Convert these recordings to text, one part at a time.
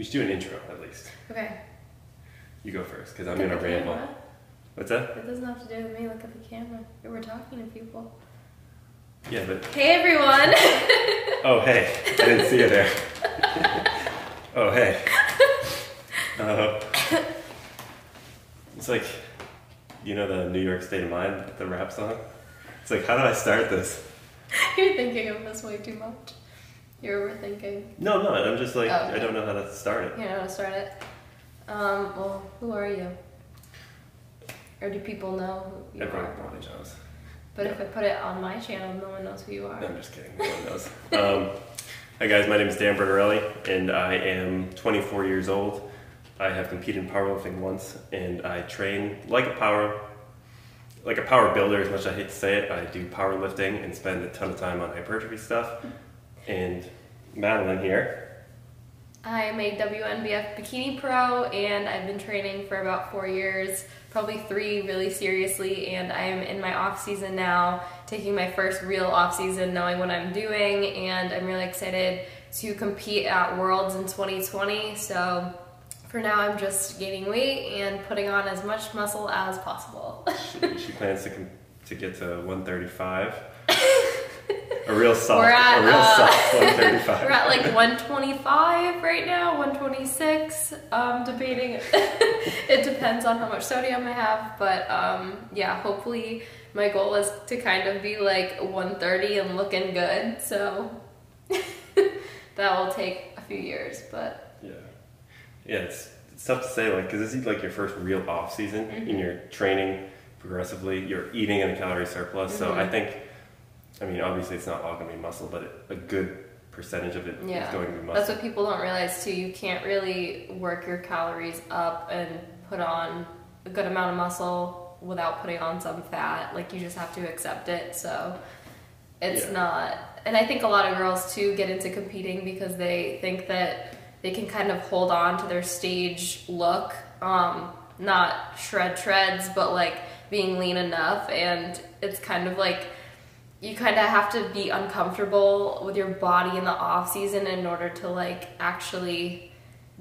We should do an intro at least. Okay. You go first because I'm Look gonna at the ramble. camera. What's that? It doesn't have to do with me. Look at the camera. We're talking to people. Yeah, but Hey everyone. oh hey, I didn't see you there. oh hey. Uh, it's like, you know the New York State of Mind, the rap song. It's like, how do I start this? You're thinking of this way too much. You're overthinking. No, I'm not. I'm just like, Oh, I don't know how to start it. You know how to start it. Um. Well, who are you? Or do people know who you Everyone are? probably knows. But if I put it on my channel, no one knows who you are. No, I'm just kidding. No one knows. um, hi guys, my name is Dan Bertarelli, and I am 24 years old. I have competed in powerlifting once, and I train like a power, like a power builder. As much as I hate to say it, I do powerlifting and spend a ton of time on hypertrophy stuff. And Madeline here, I am a WNBF bikini pro, and I've been training for about four years, probably three really seriously. And I am in my off season now, taking my first real off season, knowing what I'm doing, and I'm really excited to compete at Worlds in 2020. So for now, I'm just gaining weight and putting on as much muscle as possible. she, she plans to to get to 135. a real soft, We're at, a real uh, soft 135. We're at like 125 right now, 126. Um, debating. it depends on how much sodium I have, but um, yeah, hopefully my goal is to kind of be like 130 and looking good. So that will take a few years, but Yeah, yeah, it's, it's tough to say, like, because this is like your first real off season, Mm-hmm. and you're training progressively. You're eating in a calorie surplus, so Mm-hmm. I think, I mean, obviously it's not all going to be muscle, but a good percentage of it is yeah, going to be muscle. that's what people don't realize too. You can't really work your calories up and put on a good amount of muscle without putting on some fat. Like you just have to accept it. So it's Yeah. not. And I think a lot of girls too get into competing because they think that they can kind of hold on to their stage look, um, not shred treads, but like being lean enough. And it's kind of like you kind of have to be uncomfortable with your body in the off season in order to like actually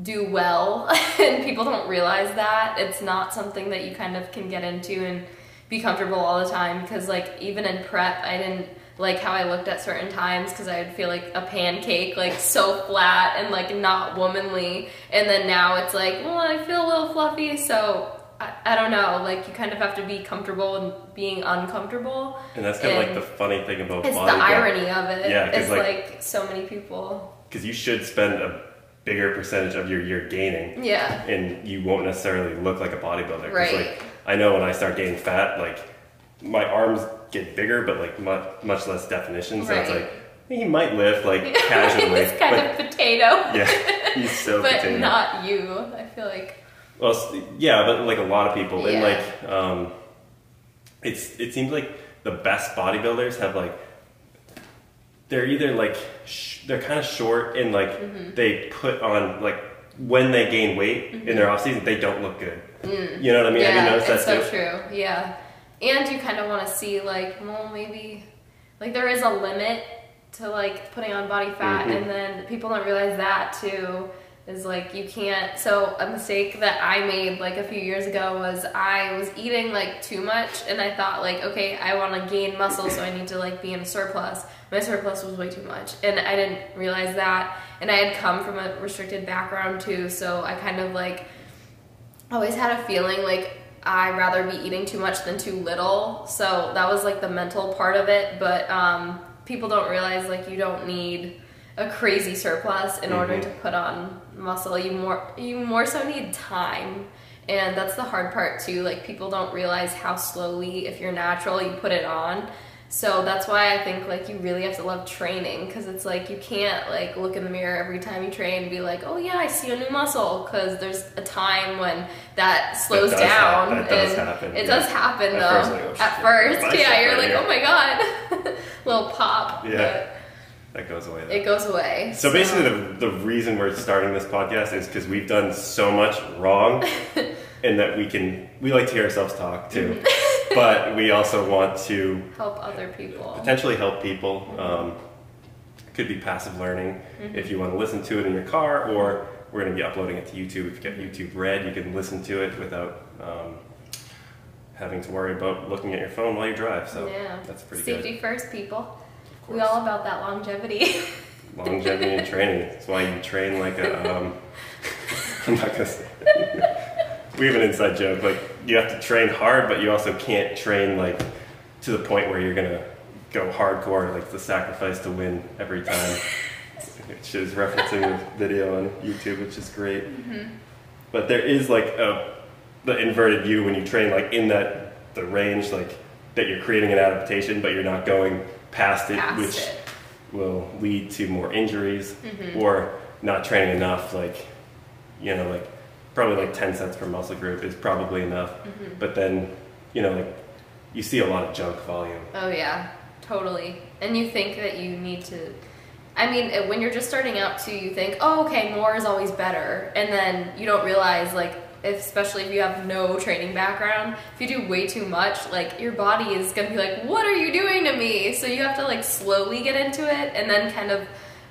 do well. And people don't realize that. It's not something that you kind of can get into and be comfortable all the time because like even in prep I didn't like how I looked at certain times because I would feel like a pancake like so flat and like not womanly. And then now it's like well I feel a little fluffy. So I, I don't know like you kind of have to be comfortable and being uncomfortable and that's kind of like the funny thing about it's the bodybuilding. irony of it. Yeah, it's like- like, so many people. Because you should spend a bigger percentage of your year gaining, Yeah, and you won't necessarily look like a bodybuilder. Right. Like, I know when I start gaining fat, like, my arms get bigger, but like much, much less definition. So it's like, he might lift like casually. it's kind but of potato, Yeah, he's so but potato. not you. I feel like well, yeah, but like a lot of people, and like, um, it's it seems like the best bodybuilders have like they're either like sh- they're kind of short and like Mm-hmm. they put on like when they gain weight in their off season, they don't look good. You know what I mean? Have you Mm. yeah, noticed it's that so too? true. Yeah, and you kind of want to see like, well, maybe like there is a limit to like putting on body fat, Mhm. and then people don't realize that too. Is like you can't. So a mistake that I made like a few years ago was I was eating like too much, and I thought like, okay, I want to gain muscle, so I need to like be in a surplus. My surplus was way too much, and I didn't realize that. And I had come from a restricted background too, so I kind of like always had a feeling like I rather be eating too much than too little. So that was like the mental part of it. But um, people don't realize like you don't need a crazy surplus in order Mhm. to put on muscle. You more you more so need time. And that's the hard part too. Like people don't realize how slowly, if you're natural, you put it on. So that's why I think like you really have to love training because it's like you can't like look in the mirror every time you train and be like, oh yeah, I see a new muscle because there's a time when that slows down. hap- that does and happen, It yeah. does happen At though. first, like, oh, At first, yeah, you're like, oh my god, little pop. Yeah. That goes away. Though. it goes away. So basically, the, the reason we're starting this podcast is because we've done so much wrong, and that we can we like to hear ourselves talk too, but we also want to help other people. potentially help people. Um, could be passive learning if you want to listen to it in your car, or we're going to be uploading it to YouTube. If you get YouTube Red, you can listen to it without um, having to worry about looking at your phone while you drive. So yeah. that's pretty good. Safety first, people. We all about that longevity. longevity and training. That's why you train like a. Um, I'm not gonna say. we have an inside joke. Like you have to train hard, but you also can't train like to the point where you're gonna go hardcore, like the sacrifice to win every time. Which is referencing a video on YouTube, which is great. But there is like a the inverted U when you train like in that the range like that you're creating an adaptation, but you're not going past it, Past which it. will lead to more injuries Mm-hmm. or not training enough like you know like probably like 10 sets per muscle group is probably enough Mm-hmm. but then you know like you see a lot of junk volume Oh yeah, totally. And you think that you need to. I mean, when you're just starting out too, you think, oh, okay, more is always better, and then you don't realize, like, especially if you have no training background, if you do way too much, like, your body is gonna be like, what are you doing to me? So you have to like slowly get into it, and then kind of.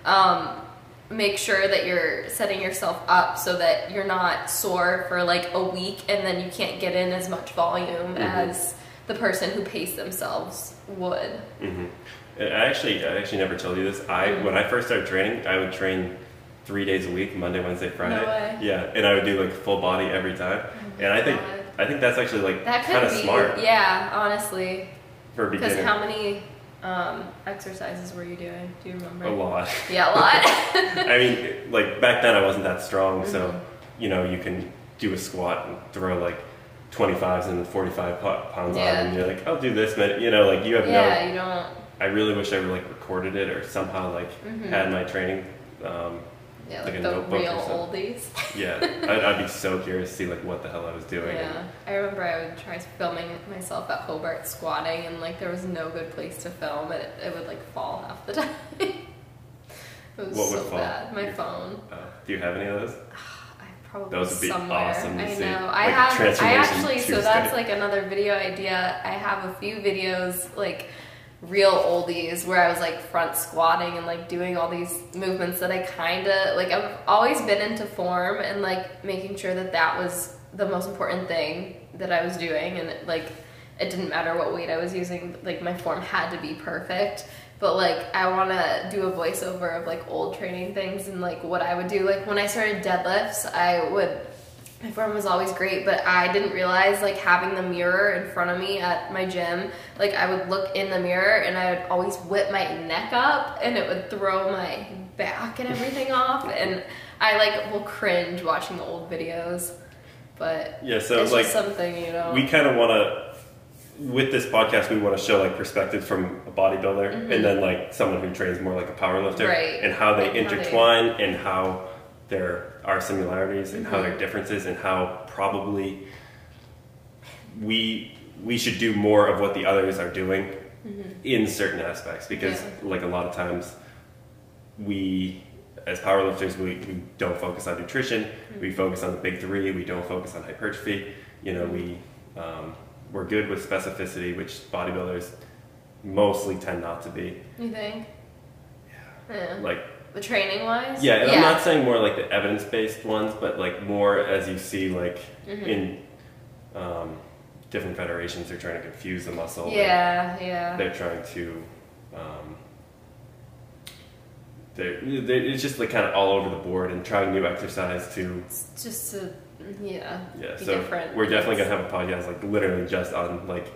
Um, make sure that you're setting yourself up so that you're not sore for like a week and then you can't get in as much volume Mhm. as the person who paced themselves would. hmm I actually I actually never told you this I Mhm. when I first started training I would train three days a week Monday Wednesday Friday way. yeah and I would do like full body every time and I think God. I think that's actually like that kind of smart yeah, honestly. for Because how many um, exercises were you doing? Do you remember? a lot Yeah, a lot. I mean, like back then I wasn't that strong, so Mhm. you know you can do a squat and throw like 25s and 45 pounds Yeah. on, and you're like, I'll do this, but you know, like you have yeah, no. Yeah, you don't. I really wish I like recorded it or somehow like Mhm. had my training. Um, Yeah, like like, a the real oldies. yeah, I'd, I'd be so curious to see like what the hell I was doing. Yeah, I remember I would try filming myself at Hobart squatting, and like there was no good place to film it. It would like fall half the time. it was What would so fall? bad. My phone. Uh, do you have any of those? I probably Those would be somewhere. awesome I see. know. I Like have. I actually. So that's like another video idea. I have a few videos like real oldies where I was like front squatting and like doing all these movements that I kind of like. I've always been into form and like making sure that that was the most important thing that I was doing, and like it didn't matter what weight I was using. Like my form had to be perfect. But like I want to do a voiceover of like old training things and like what I would do. Like when I started deadlifts, I would my form was always great, but I didn't realize like having the mirror in front of me at my gym, like I would look in the mirror and I would always whip my neck up and it would throw my back and everything off and I like will cringe watching the old videos. But Yeah, so it's like just something, you know. we kind of want to with this podcast we want to show like perspective from a bodybuilder and then like someone who trains more like a power lifter Mm-hmm. Right. and how they And how they- intertwine and how there are similarities and how there Mm-hmm. are differences and how probably we we should do more of what the others are doing in certain aspects because Mm-hmm. Yeah. like a lot of times we as powerlifters we, we don't focus on nutrition Mm-hmm. we focus on the big three we don't focus on hypertrophy you know we um, we're good with specificity which bodybuilders mostly tend not to be you think? Yeah. like The training wise? yeah, and I'm not saying more like the evidence-based ones, but like more as you see like Mm-hmm. in um, different federations, they're trying to confuse the muscle. Yeah, yeah. They're, they're trying to. Um, they're, they're, it's just like kind of all over the board and trying new exercise to It's just to yeah, yeah. be so different. we're definitely gonna have a podcast like literally just on like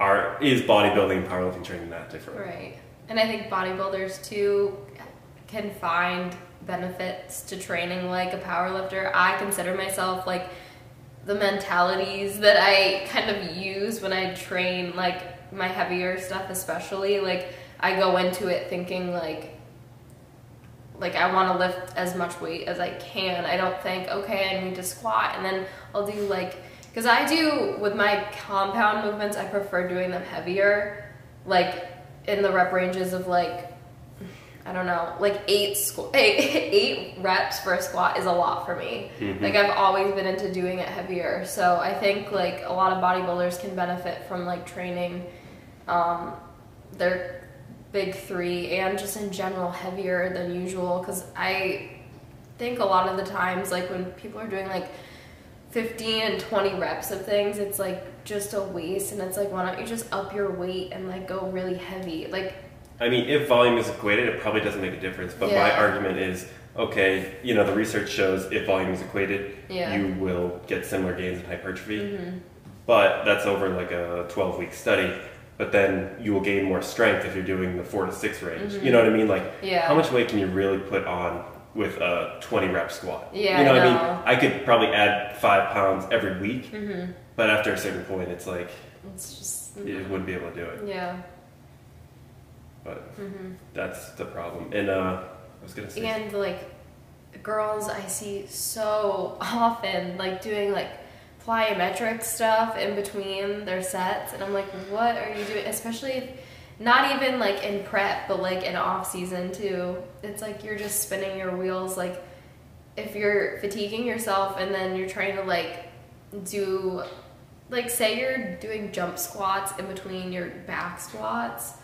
our is bodybuilding and powerlifting training that different? Right. And I think bodybuilders too can find benefits to training like a power lifter. I consider myself like the mentalities that I kind of use when I train like my heavier stuff especially like I go into it thinking like like I want to lift as much weight as I can. I don't think okay, I need to squat and then I'll do like because I do with my compound movements, I prefer doing them heavier, like in the rep ranges of like I don't know, like eight squ- eight, eight reps for a squat is a lot for me. Mhm. Like I've always been into doing it heavier, so I think like a lot of bodybuilders can benefit from like training um, their big three and just in general heavier than usual because I think a lot of the times, like when people are doing like 15 and 20 reps of things, it's like just a waste. And it's like, why don't you just up your weight and like go really heavy? Like, I mean, if volume is equated, it probably doesn't make a difference. But my argument is, okay, you know, the research shows if volume is equated, Yeah. you will get similar gains in hypertrophy. mhm. But that's over like a 12 week study. But then you will gain more strength if you're doing the four to six range. You know what I mean? Like, Mm-hmm. Yeah. how much weight can you really put on with a 20 rep squat? Yeah, You know I what I mean? I could probably add five pounds every week. Mhm. But after a certain point, it's like, it's just, you wouldn't be able to do it. yeah. But hmm that's the problem. And uh, I was to say, And like girls I see so often like doing like plyometric stuff in between their sets and I'm like what are you doing? Especially if not even like in prep but like in off season too. It's like you're just spinning your wheels like if you're fatiguing yourself and then you're trying to like do like say you're doing jump squats in between your back squats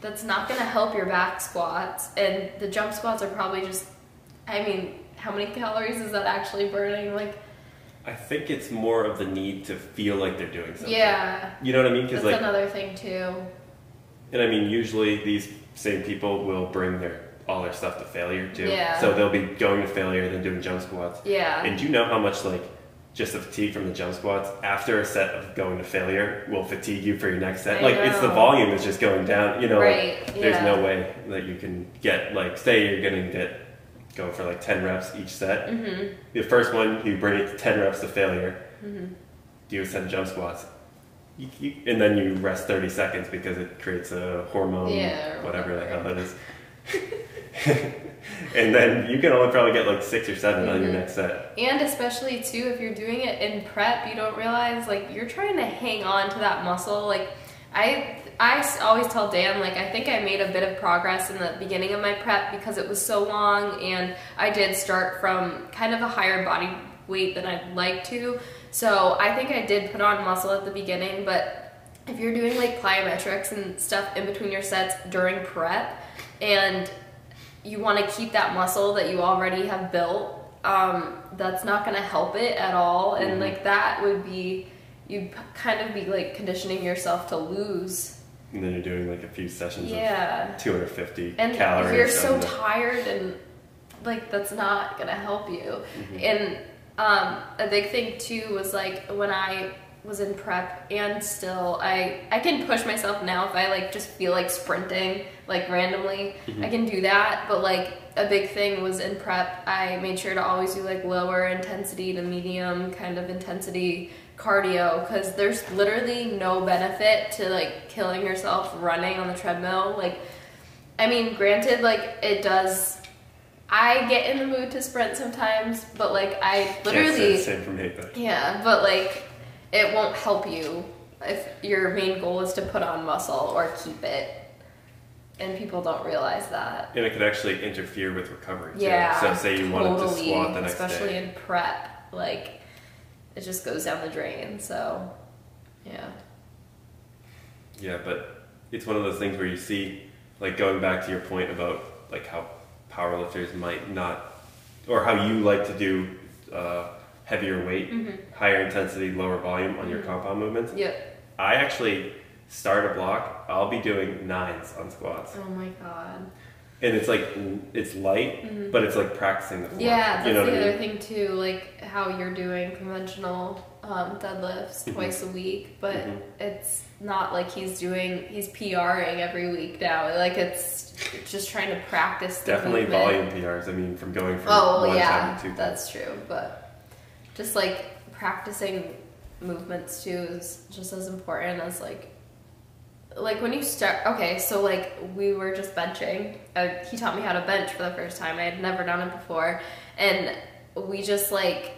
that's not going to help your back squats and the jump squats are probably just i mean how many calories is that actually burning like I think it's more of the need to feel like they're doing something. yeah You know what I mean? that's Because like, another thing too and I mean, usually these same people will bring their all their stuff to failure too. Yeah. So they'll be going to failure and then doing jump squats. yeah And do you know how much like just the fatigue from the jump squats after a set of going to failure will fatigue you for your next set? I like it's the volume is just going down. You know, like, there's yeah. no way that you can get like say you're gonna get go for like ten reps each set. mm-hmm. The first one you bring it to ten reps to failure. Mm-hmm. do a set of jump squats. You, you, and then you rest 30 seconds because it creates a hormone, Yeah, whatever the hell that is. and then you can only probably get like six or 7 on your Mhm. next set. And especially too, if you're doing it in prep, you don't realize like you're trying to hang on to that muscle. Like I I always tell Dan like I think I made a bit of progress in the beginning of my prep because it was so long, and I did start from kind of a higher body weight than I'd like to. So I think I did put on muscle at the beginning, but if you're doing like plyometrics and stuff in between your sets during prep, and you want to keep that muscle that you already have built, um, that's not going to help it at all. And Mhm. like that would be, you'd p- kind of be like conditioning yourself to lose. And then you're doing like a few sessions Yeah. of 250 And calories. you're so the- tired and like that's not going to help you. Mhm. And um, a big thing too was like when I was in prep and still I I can push myself now if I like just feel like sprinting like randomly Mhm. I can do that but like a big thing was in prep I made sure to always do like lower intensity to medium kind of intensity cardio because there's literally no benefit to like killing yourself running on the treadmill like I mean granted like it does I get in the mood to sprint sometimes, but like I literally the same for me, but yeah, but like it won't help you if your main goal is to put on muscle or keep it. And people don't realize that. and it could actually interfere with recovery too. Yeah. So say you wanted to totally, squat the next especially day. in prep, like it just goes down the drain. So yeah. Yeah, but it's one of those things where you see, like going back to your point about like how powerlifters might not, or how you like to do uh, heavier weight, Mhm. higher intensity, lower volume on your Mhm. compound movements. Yep. I actually start a block. I'll be doing nines on squats, Oh my god. and it's like it's light, Mhm. but it's like practicing the form. Yeah, that's you know the what I other mean? thing too, like how you're doing conventional um, deadlifts Mhm. twice a week, but Mhm. it's not like he's doing he's PRing every week now. Like it's just trying to practice. Definitely movement. volume PRs. I mean, from going from Oh one yeah, time to two that's true. But just like practicing movements too is just as important as like like when you start. Okay, so like we were just benching. Uh, he taught me how to bench for the first time. I had never done it before, and we just like.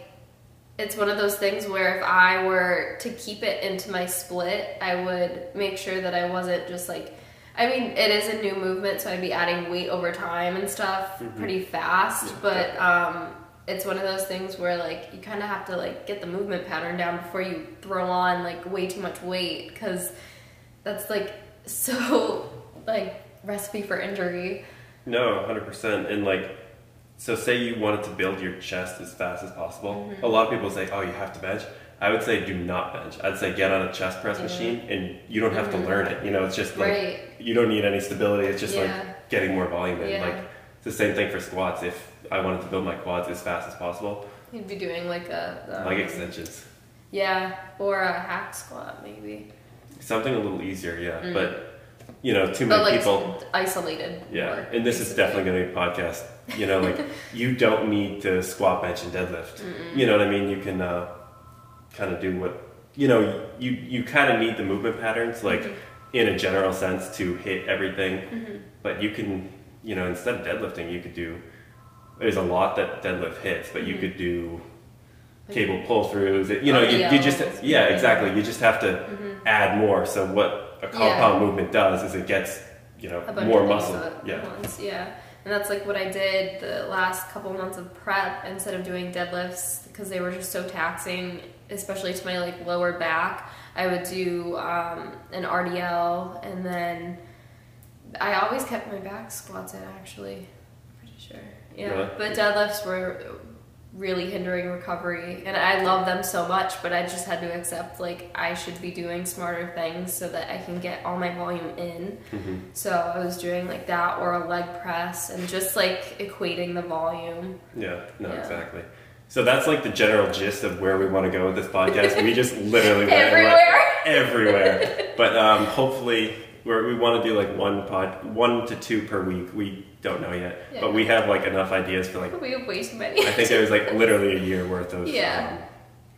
It's one of those things where if I were to keep it into my split, I would make sure that I wasn't just like I mean, it is a new movement, so I'd be adding weight over time and stuff Mhm. pretty fast. Yeah, but um, it's one of those things where like you kind of have to like get the movement pattern down before you throw on like way too much weight because that's like so like recipe for injury. No, hundred percent. And like so say you wanted to build your chest as fast as possible. Mm-hmm. A lot of people say, "Oh, you have to bench." I would say do not bench. I'd say get on a chest press Yeah. machine, and you don't have to learn it. You know, it's just like Mm-hmm. Right. you don't need any stability. It's just Yeah. like getting more volume in. Yeah. Like it's the same thing for squats. If I wanted to build my quads as fast as possible, You'd be doing like a um, leg extensions, Yeah, or a hack squat maybe. something a little easier. Yeah, but you know, too Mm. But many like people. isolated. Yeah, and this is definitely going to be a podcast. You know, like you don't need to squat, bench, and deadlift. You know what I mean? You can uh, kind of do what you know. You you kind of need the movement patterns, like in a general sense, to hit everything. But you can, you know, instead of deadlifting, you could do. There's a lot that deadlift hits, but you could do cable pull throughs. You know, you, you just yeah, exactly. You just have to add more. So what a compound movement does is it gets you know a bunch more of muscle. Yeah. once. Yeah. And that's like what I did the last couple months of prep instead of doing deadlifts because they were just so taxing, especially to my like lower back. I would do um, an RDL and then I always kept my back squats in actually. Pretty sure. Yeah. Really? But deadlifts were really hindering recovery and I love them so much but I just had to accept like I should be doing smarter things so that I can get all my volume in. Mm-hmm. So I was doing like that or a leg press and just like equating the volume. Yeah, no, Yeah. exactly. So that's like the general gist of where we want to go with this podcast. we just literally went Everywhere. everywhere. But um, hopefully, we're, we want to do like one pod, one to two per week. We don't know yet, Yeah. but we have like enough ideas for like. We have way too many. I think there was like literally a year worth of Yeah.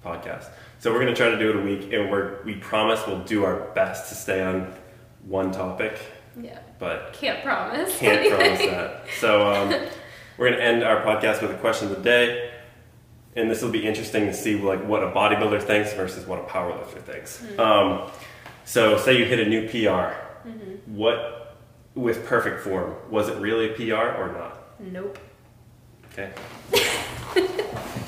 um, podcasts. So we're gonna try to do it a week, and we're we promise we'll do our best to stay on one topic, yeah. but Can't promise. can't promise that. So um, we're gonna end our podcast with a question of the day, and this will be interesting to see like what a bodybuilder thinks versus what a powerlifter thinks. Um, so say you hit a new PR, Mm-hmm. what with perfect form was it really a PR or not? Nope. Okay.